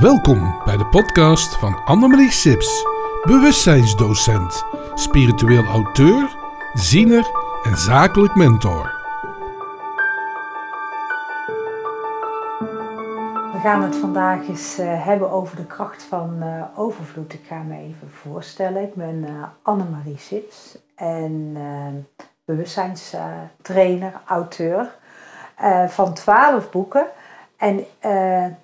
Welkom bij de podcast van Annemarie Sips, bewustzijnsdocent, spiritueel auteur, ziener en zakelijk mentor. We gaan het vandaag eens uh, hebben over de kracht van uh, overvloed. Ik ga me even voorstellen. Ik ben uh, Annemarie Sips en bewustzijnstrainer, auteur van twaalf boeken. En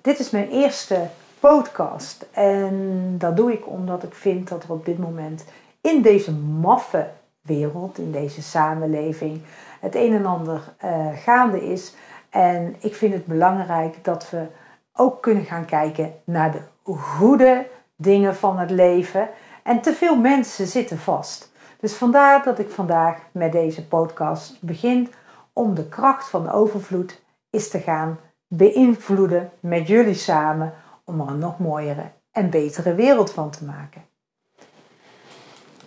dit is mijn eerste podcast. En dat doe ik omdat ik vind dat er op dit moment in deze maffe wereld, in deze samenleving, het een en ander uh, gaande is. En ik vind het belangrijk dat we ook kunnen gaan kijken naar de goede dingen van het leven. En te veel mensen zitten vast. Dus vandaar dat ik vandaag met deze podcast begin om de kracht van overvloed is te gaan beïnvloeden met jullie samen om er een nog mooiere en betere wereld van te maken.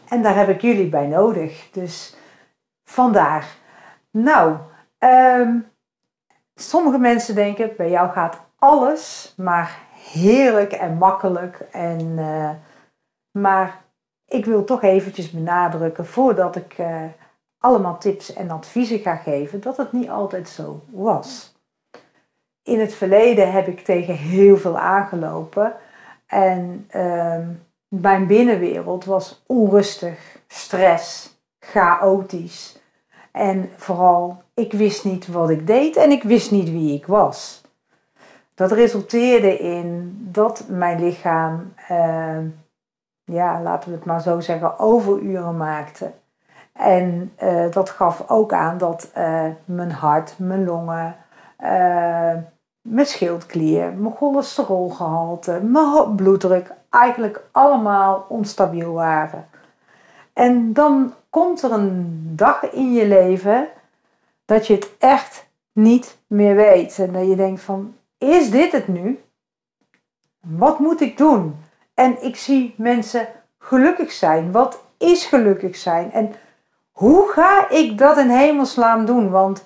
En daar heb ik jullie bij nodig. Dus vandaar. Nou, ehm, sommige mensen denken, bij jou gaat alles maar heerlijk en makkelijk. En, uh, maar ik wil toch eventjes benadrukken, voordat ik uh, allemaal tips en adviezen ga geven, dat het niet altijd zo was in het verleden heb ik tegen heel veel aangelopen. En uh, mijn binnenwereld was onrustig, stress, chaotisch. En vooral, ik wist niet wat ik deed en ik wist niet wie ik was. Dat resulteerde in dat mijn lichaam, uh, ja, laten we het maar zo zeggen, overuren maakte. En uh, dat gaf ook aan dat uh, mijn hart, mijn longen, uh, mijn schildklier, mijn cholesterolgehalte, mijn bloeddruk eigenlijk allemaal onstabiel waren. En dan komt er een dag in je leven dat je het echt niet meer weet. En dat je denkt van, is dit het nu? Wat moet ik doen? En ik zie mensen gelukkig zijn. Wat is gelukkig zijn? En hoe ga ik dat in hemelsnaam doen? Want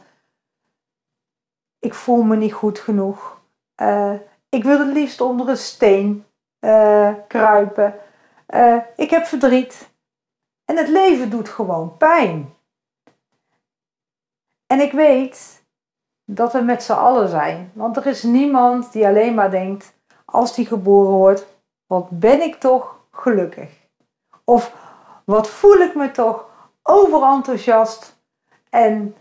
ik voel me niet goed genoeg. Uh, ik wil het liefst onder een steen uh, kruipen. Uh, ik heb verdriet. En het leven doet gewoon pijn. En ik weet dat we met z'n allen zijn. Want er is niemand die alleen maar denkt, als die geboren wordt, wat ben ik toch gelukkig. Of wat voel ik me toch overenthousiast en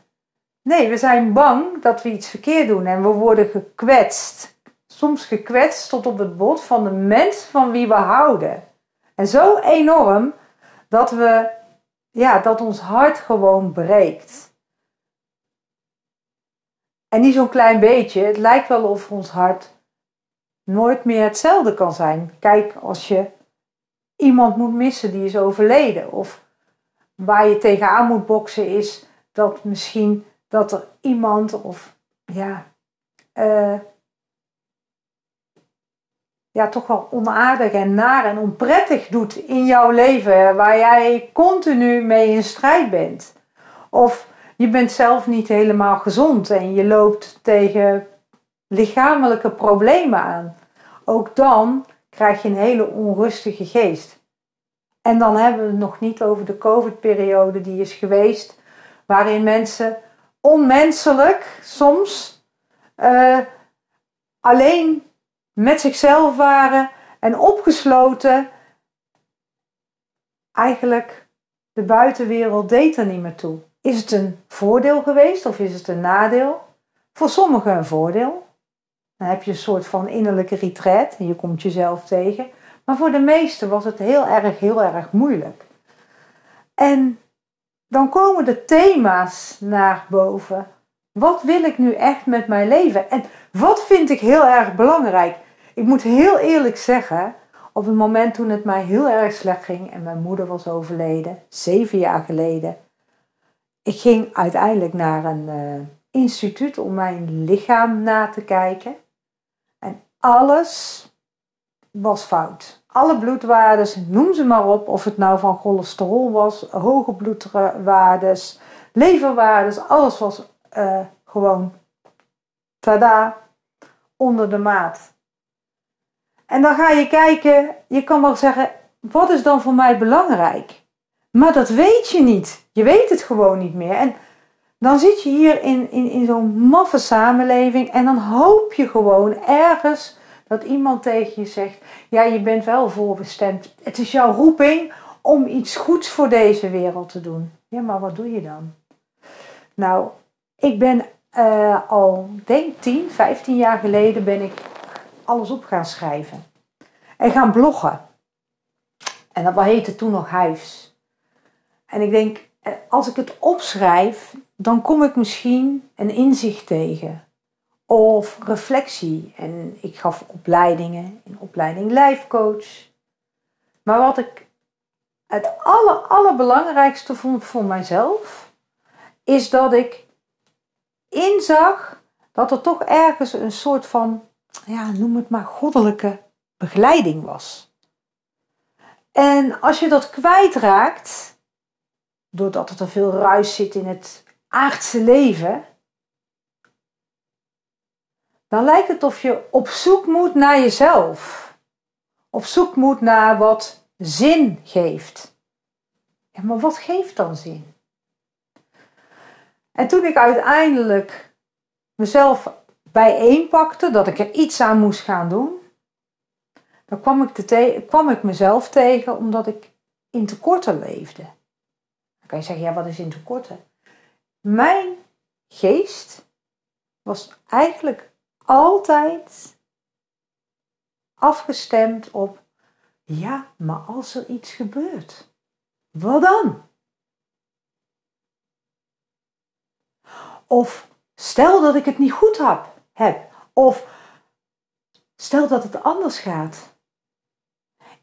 Nee, we zijn bang dat we iets verkeerd doen en we worden gekwetst. Soms gekwetst tot op het bot van de mens van wie we houden. En zo enorm dat we, ja, dat ons hart gewoon breekt. En niet zo'n klein beetje. Het lijkt wel of ons hart nooit meer hetzelfde kan zijn. Kijk, als je iemand moet missen die is overleden. Of waar je tegenaan moet boksen is dat misschien dat er iemand of ja, uh, ja, toch wel onaardig en naar en onprettig doet in jouw leven, waar jij continu mee in strijd bent. Of je bent zelf niet helemaal gezond en je loopt tegen lichamelijke problemen aan. Ook dan krijg je een hele onrustige geest. En dan hebben we het nog niet over de COVID-periode die is geweest, waarin mensen onmenselijk soms uh, alleen met zichzelf waren en opgesloten. Eigenlijk de buitenwereld deed er niet meer toe. Is het een voordeel geweest of is het een nadeel? Voor sommigen een voordeel. Dan heb je een soort van innerlijke retreat en je komt jezelf tegen. Maar voor de meesten was het heel erg, heel erg moeilijk. En dan komen de thema's naar boven. Wat wil ik nu echt met mijn leven? En wat vind ik heel erg belangrijk? Ik moet heel eerlijk zeggen, op het moment toen het mij heel erg slecht ging en mijn moeder was overleden, zeven jaar geleden, ik ging uiteindelijk naar een uh, instituut om mijn lichaam na te kijken. En alles was fout alle bloedwaardes, noem ze maar op, of het nou van cholesterol was, hoge bloedwaardes, leverwaardes, alles was uh, gewoon tada onder de maat. En dan ga je kijken, je kan wel zeggen, wat is dan voor mij belangrijk? Maar dat weet je niet. Je weet het gewoon niet meer. En dan zit je hier in, in, in zo'n maffe samenleving en dan hoop je gewoon ergens dat iemand tegen je zegt: Ja, je bent wel voorbestemd. Het is jouw roeping om iets goeds voor deze wereld te doen. Ja, maar wat doe je dan? Nou, ik ben uh, al, denk 10, 15 jaar geleden ben ik alles op gaan schrijven. En gaan bloggen. En dat heette toen nog Hives. En ik denk, eh, als ik het opschrijf, dan kom ik misschien een inzicht tegen. Of reflectie. En ik gaf opleidingen, een opleiding lijfcoach. Maar wat ik het aller, allerbelangrijkste vond voor mijzelf, is dat ik inzag dat er toch ergens een soort van, ja, noem het maar, goddelijke begeleiding was. En als je dat kwijtraakt, doordat er veel ruis zit in het aardse leven, dan lijkt het of je op zoek moet naar jezelf. Op zoek moet naar wat zin geeft. Ja, maar wat geeft dan zin? En toen ik uiteindelijk mezelf bijeenpakte, dat ik er iets aan moest gaan doen, dan kwam ik, kwam ik mezelf tegen omdat ik in tekorten leefde. Dan kan je zeggen, ja, wat is in tekorten? Mijn geest was eigenlijk altijd afgestemd op, ja, maar als er iets gebeurt, wat dan? Of stel dat ik het niet goed heb. Of stel dat het anders gaat.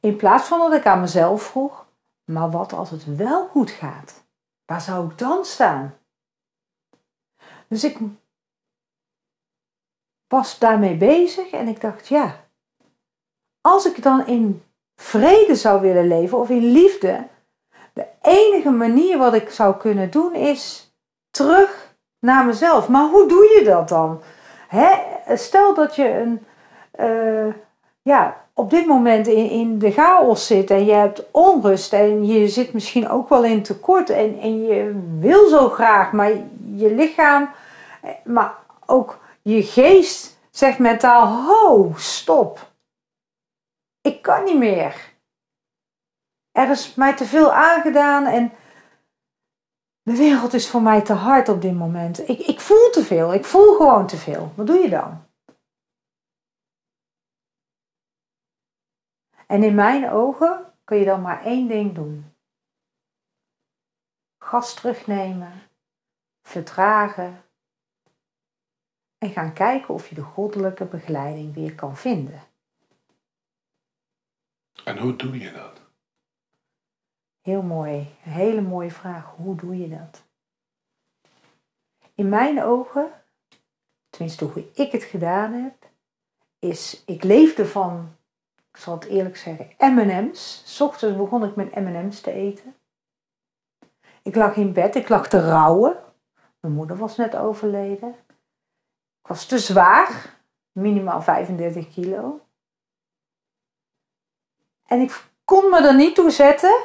In plaats van dat ik aan mezelf vroeg, maar wat als het wel goed gaat? Waar zou ik dan staan? Dus ik was daarmee bezig en ik dacht, ja, als ik dan in vrede zou willen leven of in liefde, de enige manier wat ik zou kunnen doen is terug naar mezelf. Maar hoe doe je dat dan? Stel dat je een, uh, ja, op dit moment in, in de chaos zit en je hebt onrust en je zit misschien ook wel in tekort en, en je wil zo graag, maar je lichaam, maar ook je geest zegt mentaal: ho, stop. Ik kan niet meer. Er is mij te veel aangedaan en de wereld is voor mij te hard op dit moment. Ik, ik voel te veel. Ik voel gewoon te veel. Wat doe je dan? En in mijn ogen kun je dan maar één ding doen. Gas terugnemen, vertragen en gaan kijken of je de goddelijke begeleiding weer kan vinden. En hoe doe je dat? Heel mooi, een hele mooie vraag. Hoe doe je dat? In mijn ogen, tenminste hoe ik het gedaan heb, is ik leefde van ik zal het eerlijk zeggen, M&M's. S ochtends begon ik met M&M's te eten. Ik lag in bed, ik lag te rouwen. Mijn moeder was net overleden. Ik was te zwaar, minimaal 35 kilo. En ik kon me er niet toe zetten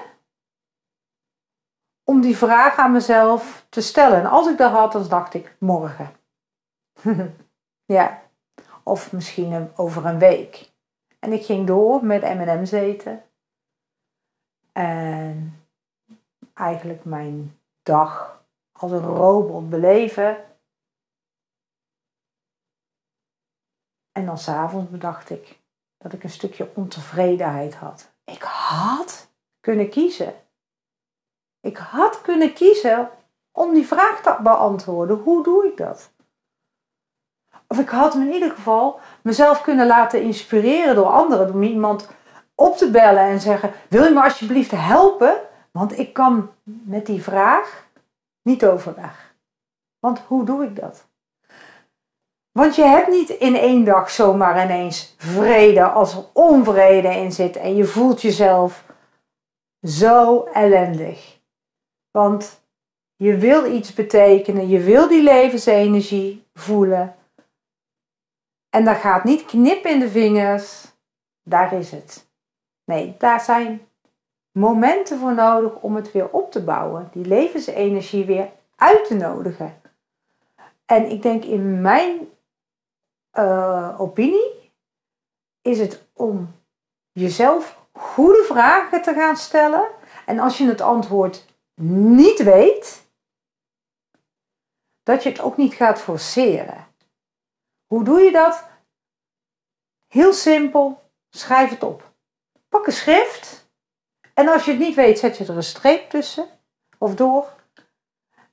om die vraag aan mezelf te stellen. En als ik dat had, dan dacht ik morgen. ja, of misschien over een week. En ik ging door met M&M's eten. En eigenlijk mijn dag als een robot beleven. En dan s'avonds bedacht ik dat ik een stukje ontevredenheid had. Ik had kunnen kiezen. Ik had kunnen kiezen om die vraag te beantwoorden. Hoe doe ik dat? Of ik had in ieder geval mezelf kunnen laten inspireren door anderen. Door iemand op te bellen en zeggen: Wil je me alsjeblieft helpen? Want ik kan met die vraag niet overweg. Want hoe doe ik dat? Want je hebt niet in één dag zomaar ineens vrede als er onvrede in zit en je voelt jezelf zo ellendig. Want je wil iets betekenen, je wil die levensenergie voelen. En dat gaat niet knip in de vingers. daar is het. Nee, daar zijn momenten voor nodig om het weer op te bouwen. Die levensenergie weer uit te nodigen. En ik denk in mijn uh, opinie is het om jezelf goede vragen te gaan stellen. En als je het antwoord niet weet, dat je het ook niet gaat forceren. Hoe doe je dat? Heel simpel, schrijf het op. Pak een schrift en als je het niet weet, zet je er een streep tussen of door.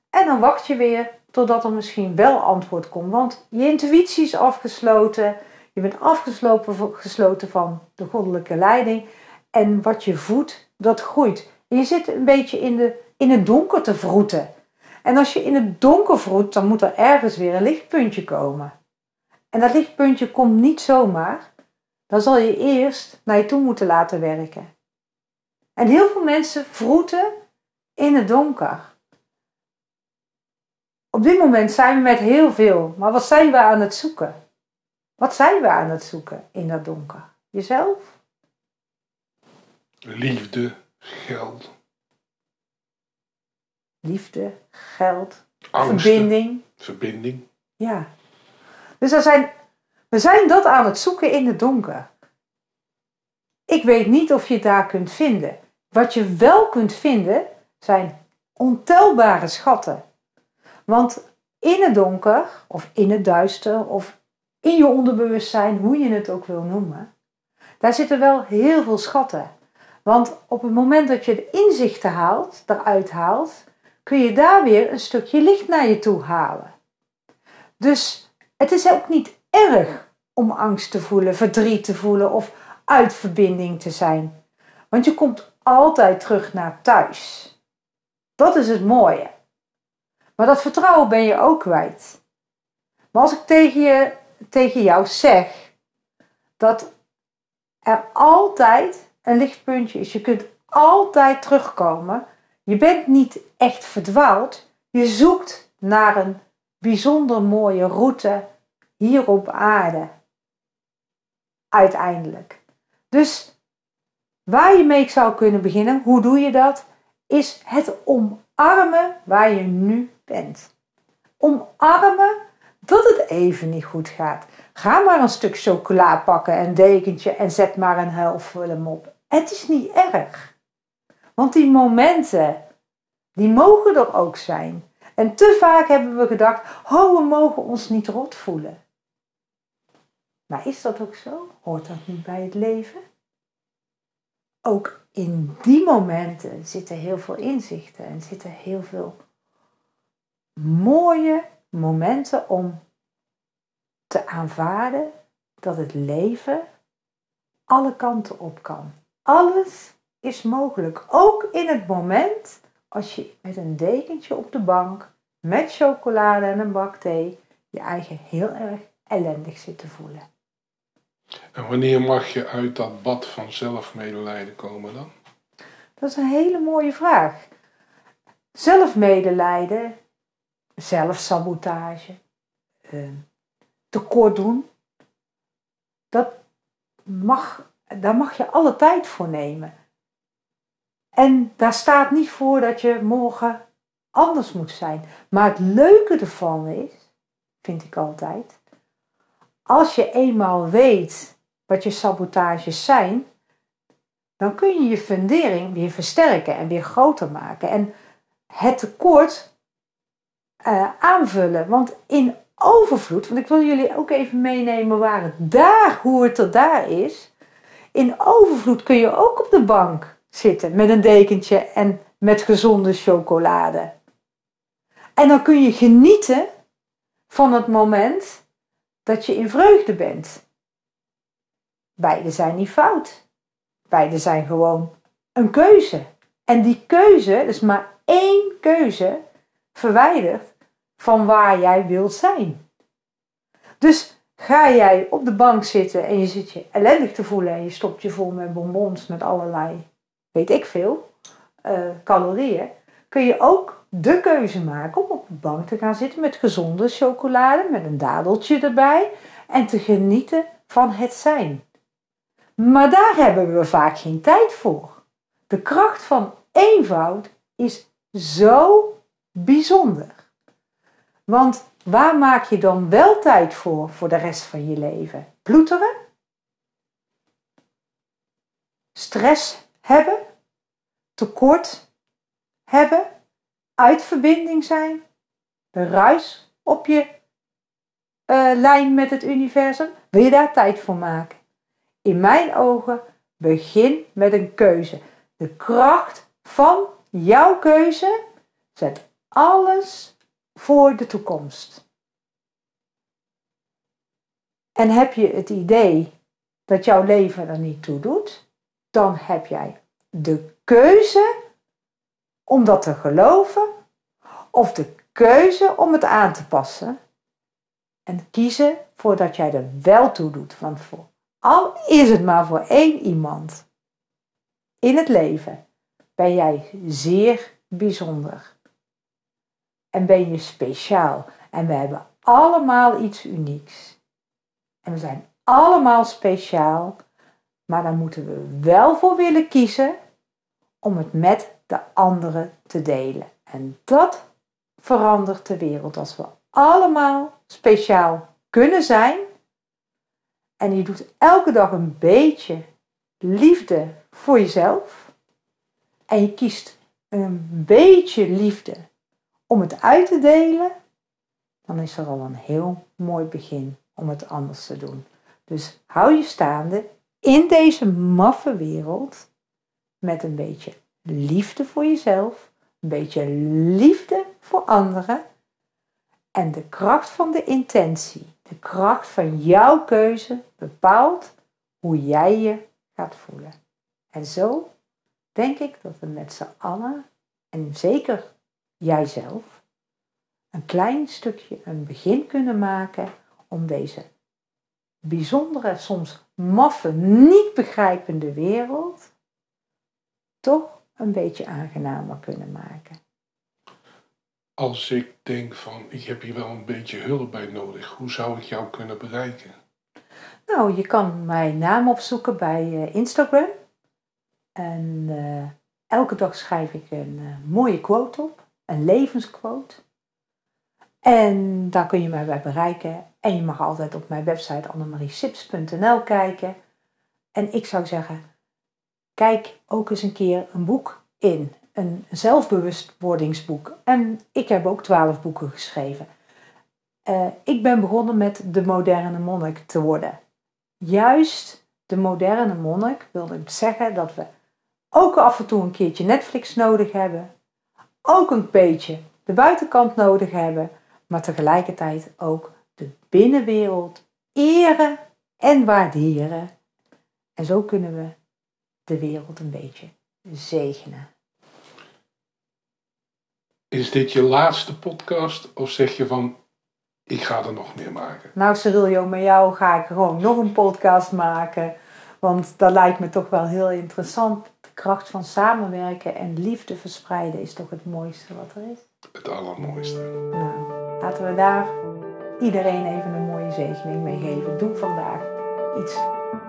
En dan wacht je weer totdat er misschien wel antwoord komt. Want je intuïtie is afgesloten. Je bent afgesloten van de goddelijke leiding. En wat je voedt, dat groeit. Je zit een beetje in, de, in het donker te vroeten. En als je in het donker vroet, dan moet er ergens weer een lichtpuntje komen. En dat lichtpuntje komt niet zomaar. Dan zal je eerst naar je toe moeten laten werken. En heel veel mensen vroeten in het donker. Op dit moment zijn we met heel veel, maar wat zijn we aan het zoeken? Wat zijn we aan het zoeken in dat donker? Jezelf? Liefde, geld. Liefde, geld, verbinding. Verbinding. Ja. Dus er zijn, we zijn dat aan het zoeken in het donker. Ik weet niet of je het daar kunt vinden. Wat je wel kunt vinden zijn ontelbare schatten. Want in het donker, of in het duister, of in je onderbewustzijn, hoe je het ook wil noemen, daar zitten wel heel veel schatten. Want op het moment dat je de inzichten haalt, eruit haalt, kun je daar weer een stukje licht naar je toe halen. Dus het is ook niet erg om angst te voelen, verdriet te voelen of uit verbinding te zijn. Want je komt altijd terug naar thuis. Dat is het mooie. Maar dat vertrouwen ben je ook kwijt. Maar als ik tegen, je, tegen jou zeg dat er altijd een lichtpuntje is, je kunt altijd terugkomen. Je bent niet echt verdwaald. Je zoekt naar een bijzonder mooie route hier op aarde. Uiteindelijk. Dus waar je mee zou kunnen beginnen, hoe doe je dat? Is het omarmen waar je nu bent. Omarmen dat het even niet goed gaat. Ga maar een stuk chocola pakken, een dekentje en zet maar een huilfilm op. Het is niet erg. Want die momenten, die mogen er ook zijn. En te vaak hebben we gedacht, oh, we mogen ons niet rot voelen. Maar is dat ook zo? Hoort dat niet bij het leven? Ook in die momenten zitten heel veel inzichten en zitten heel veel mooie momenten om te aanvaarden dat het leven alle kanten op kan. Alles is mogelijk. Ook in het moment als je met een dekentje op de bank met chocolade en een bak thee je eigen heel erg ellendig zit te voelen. En wanneer mag je uit dat bad van zelfmedelijden komen dan? Dat is een hele mooie vraag. Zelfmedelijden, zelfsabotage, uh, tekort doen, dat mag, daar mag je alle tijd voor nemen. En daar staat niet voor dat je morgen anders moet zijn. Maar het leuke ervan is, vind ik altijd, als je eenmaal weet wat je sabotages zijn, dan kun je je fundering weer versterken en weer groter maken. En het tekort uh, aanvullen. Want in overvloed, want ik wil jullie ook even meenemen waar het daar, hoe het er daar is. In overvloed kun je ook op de bank zitten met een dekentje en met gezonde chocolade. En dan kun je genieten van het moment dat je in vreugde bent. Beide zijn niet fout. Beide zijn gewoon een keuze. En die keuze, dus maar één keuze, verwijdert van waar jij wilt zijn. Dus ga jij op de bank zitten en je zit je ellendig te voelen en je stopt je vol met bonbons met allerlei, weet ik veel, uh, calorieën, kun je ook de keuze maken om op de bank te gaan zitten met gezonde chocolade, met een dadeltje erbij en te genieten van het zijn. Maar daar hebben we vaak geen tijd voor. De kracht van eenvoud is zo bijzonder. Want waar maak je dan wel tijd voor voor de rest van je leven? Ploeteren? Stress hebben? Tekort hebben? Uitverbinding zijn? De ruis op je uh, lijn met het universum? Wil je daar tijd voor maken? In mijn ogen begin met een keuze. De kracht van jouw keuze zet alles voor de toekomst. En heb je het idee dat jouw leven er niet toe doet, dan heb jij de keuze om dat te geloven of de keuze om het aan te passen en kiezen voordat jij er wel toe doet. Want voor, al is het maar voor één iemand in het leven, ben jij zeer bijzonder. En ben je speciaal. En we hebben allemaal iets unieks. En we zijn allemaal speciaal. Maar dan moeten we wel voor willen kiezen om het met de anderen te delen. En dat verandert de wereld als we allemaal speciaal kunnen zijn. En je doet elke dag een beetje liefde voor jezelf. En je kiest een beetje liefde om het uit te delen. Dan is er al een heel mooi begin om het anders te doen. Dus hou je staande in deze maffe wereld met een beetje liefde voor jezelf, een beetje liefde voor anderen en de kracht van de intentie, de kracht van jouw keuze bepaalt hoe jij je gaat voelen. En zo denk ik dat we met z'n allen, en zeker jijzelf, een klein stukje een begin kunnen maken om deze bijzondere, soms maffe, niet begrijpende wereld toch een beetje aangenamer kunnen maken. Als ik denk van ik heb hier wel een beetje hulp bij nodig, hoe zou ik jou kunnen bereiken? Nou, je kan mijn naam opzoeken bij uh, Instagram. En uh, elke dag schrijf ik een uh, mooie quote op, een levensquote. En daar kun je mij bij bereiken. En je mag altijd op mijn website annemariesips.nl kijken. En ik zou zeggen, kijk ook eens een keer een boek in. Een zelfbewustwordingsboek. En ik heb ook twaalf boeken geschreven. Uh, ik ben begonnen met de moderne monnik te worden. Juist de moderne monnik wilde zeggen dat we ook af en toe een keertje Netflix nodig hebben. Ook een beetje de buitenkant nodig hebben. Maar tegelijkertijd ook de binnenwereld eren en waarderen. En zo kunnen we de wereld een beetje zegenen. Is dit je laatste podcast of zeg je van ik ga er nog meer maken? Nou Cyrilio, met jou ga ik gewoon nog een podcast maken. Want dat lijkt me toch wel heel interessant. De kracht van samenwerken en liefde verspreiden is toch het mooiste wat er is? Het allermooiste. Nou, laten we daar iedereen even een mooie zegening mee geven. Doe vandaag iets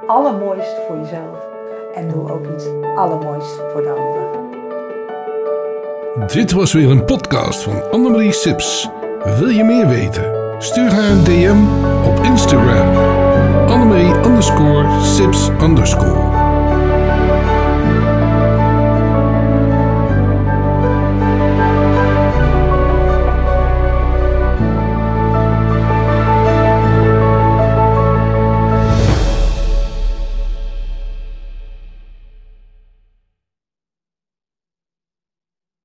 allermooist voor jezelf. En doe ook iets allermooist voor de ander. Dit was weer een podcast van Annemarie Sips. Wil je meer weten? Stuur haar een DM op Instagram. Annemarie underscore Sips underscore.